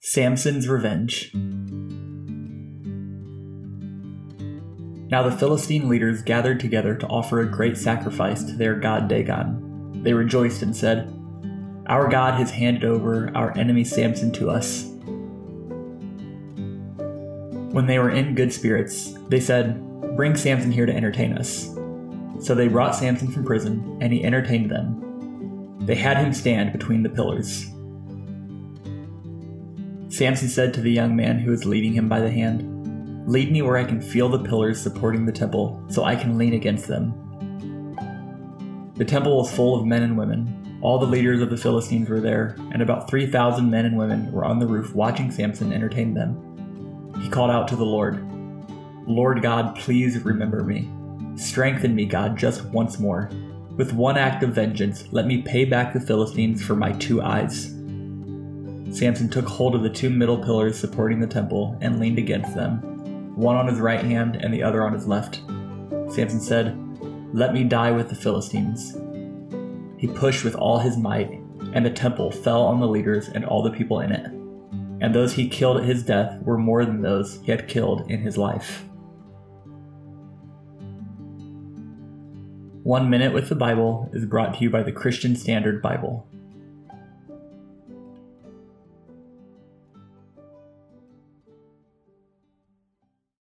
Samson's Revenge. Now the Philistine leaders gathered together to offer a great sacrifice to their god Dagon. They rejoiced and said, Our God has handed over our enemy Samson to us. When they were in good spirits, they said, Bring Samson here to entertain us. So they brought Samson from prison, and he entertained them. They had him stand between the pillars. Samson said to the young man who was leading him by the hand, Lead me where I can feel the pillars supporting the temple, so I can lean against them. The temple was full of men and women. All the leaders of the Philistines were there, and about 3,000 men and women were on the roof watching Samson entertain them. He called out to the Lord, Lord God, please remember me. Strengthen me, God, just once more. With one act of vengeance, let me pay back the Philistines for my two eyes. Samson took hold of the two middle pillars supporting the temple and leaned against them, one on his right hand and the other on his left. Samson said, Let me die with the Philistines. He pushed with all his might, and the temple fell on the leaders and all the people in it. And those he killed at his death were more than those he had killed in his life. One Minute with the Bible is brought to you by the Christian Standard Bible.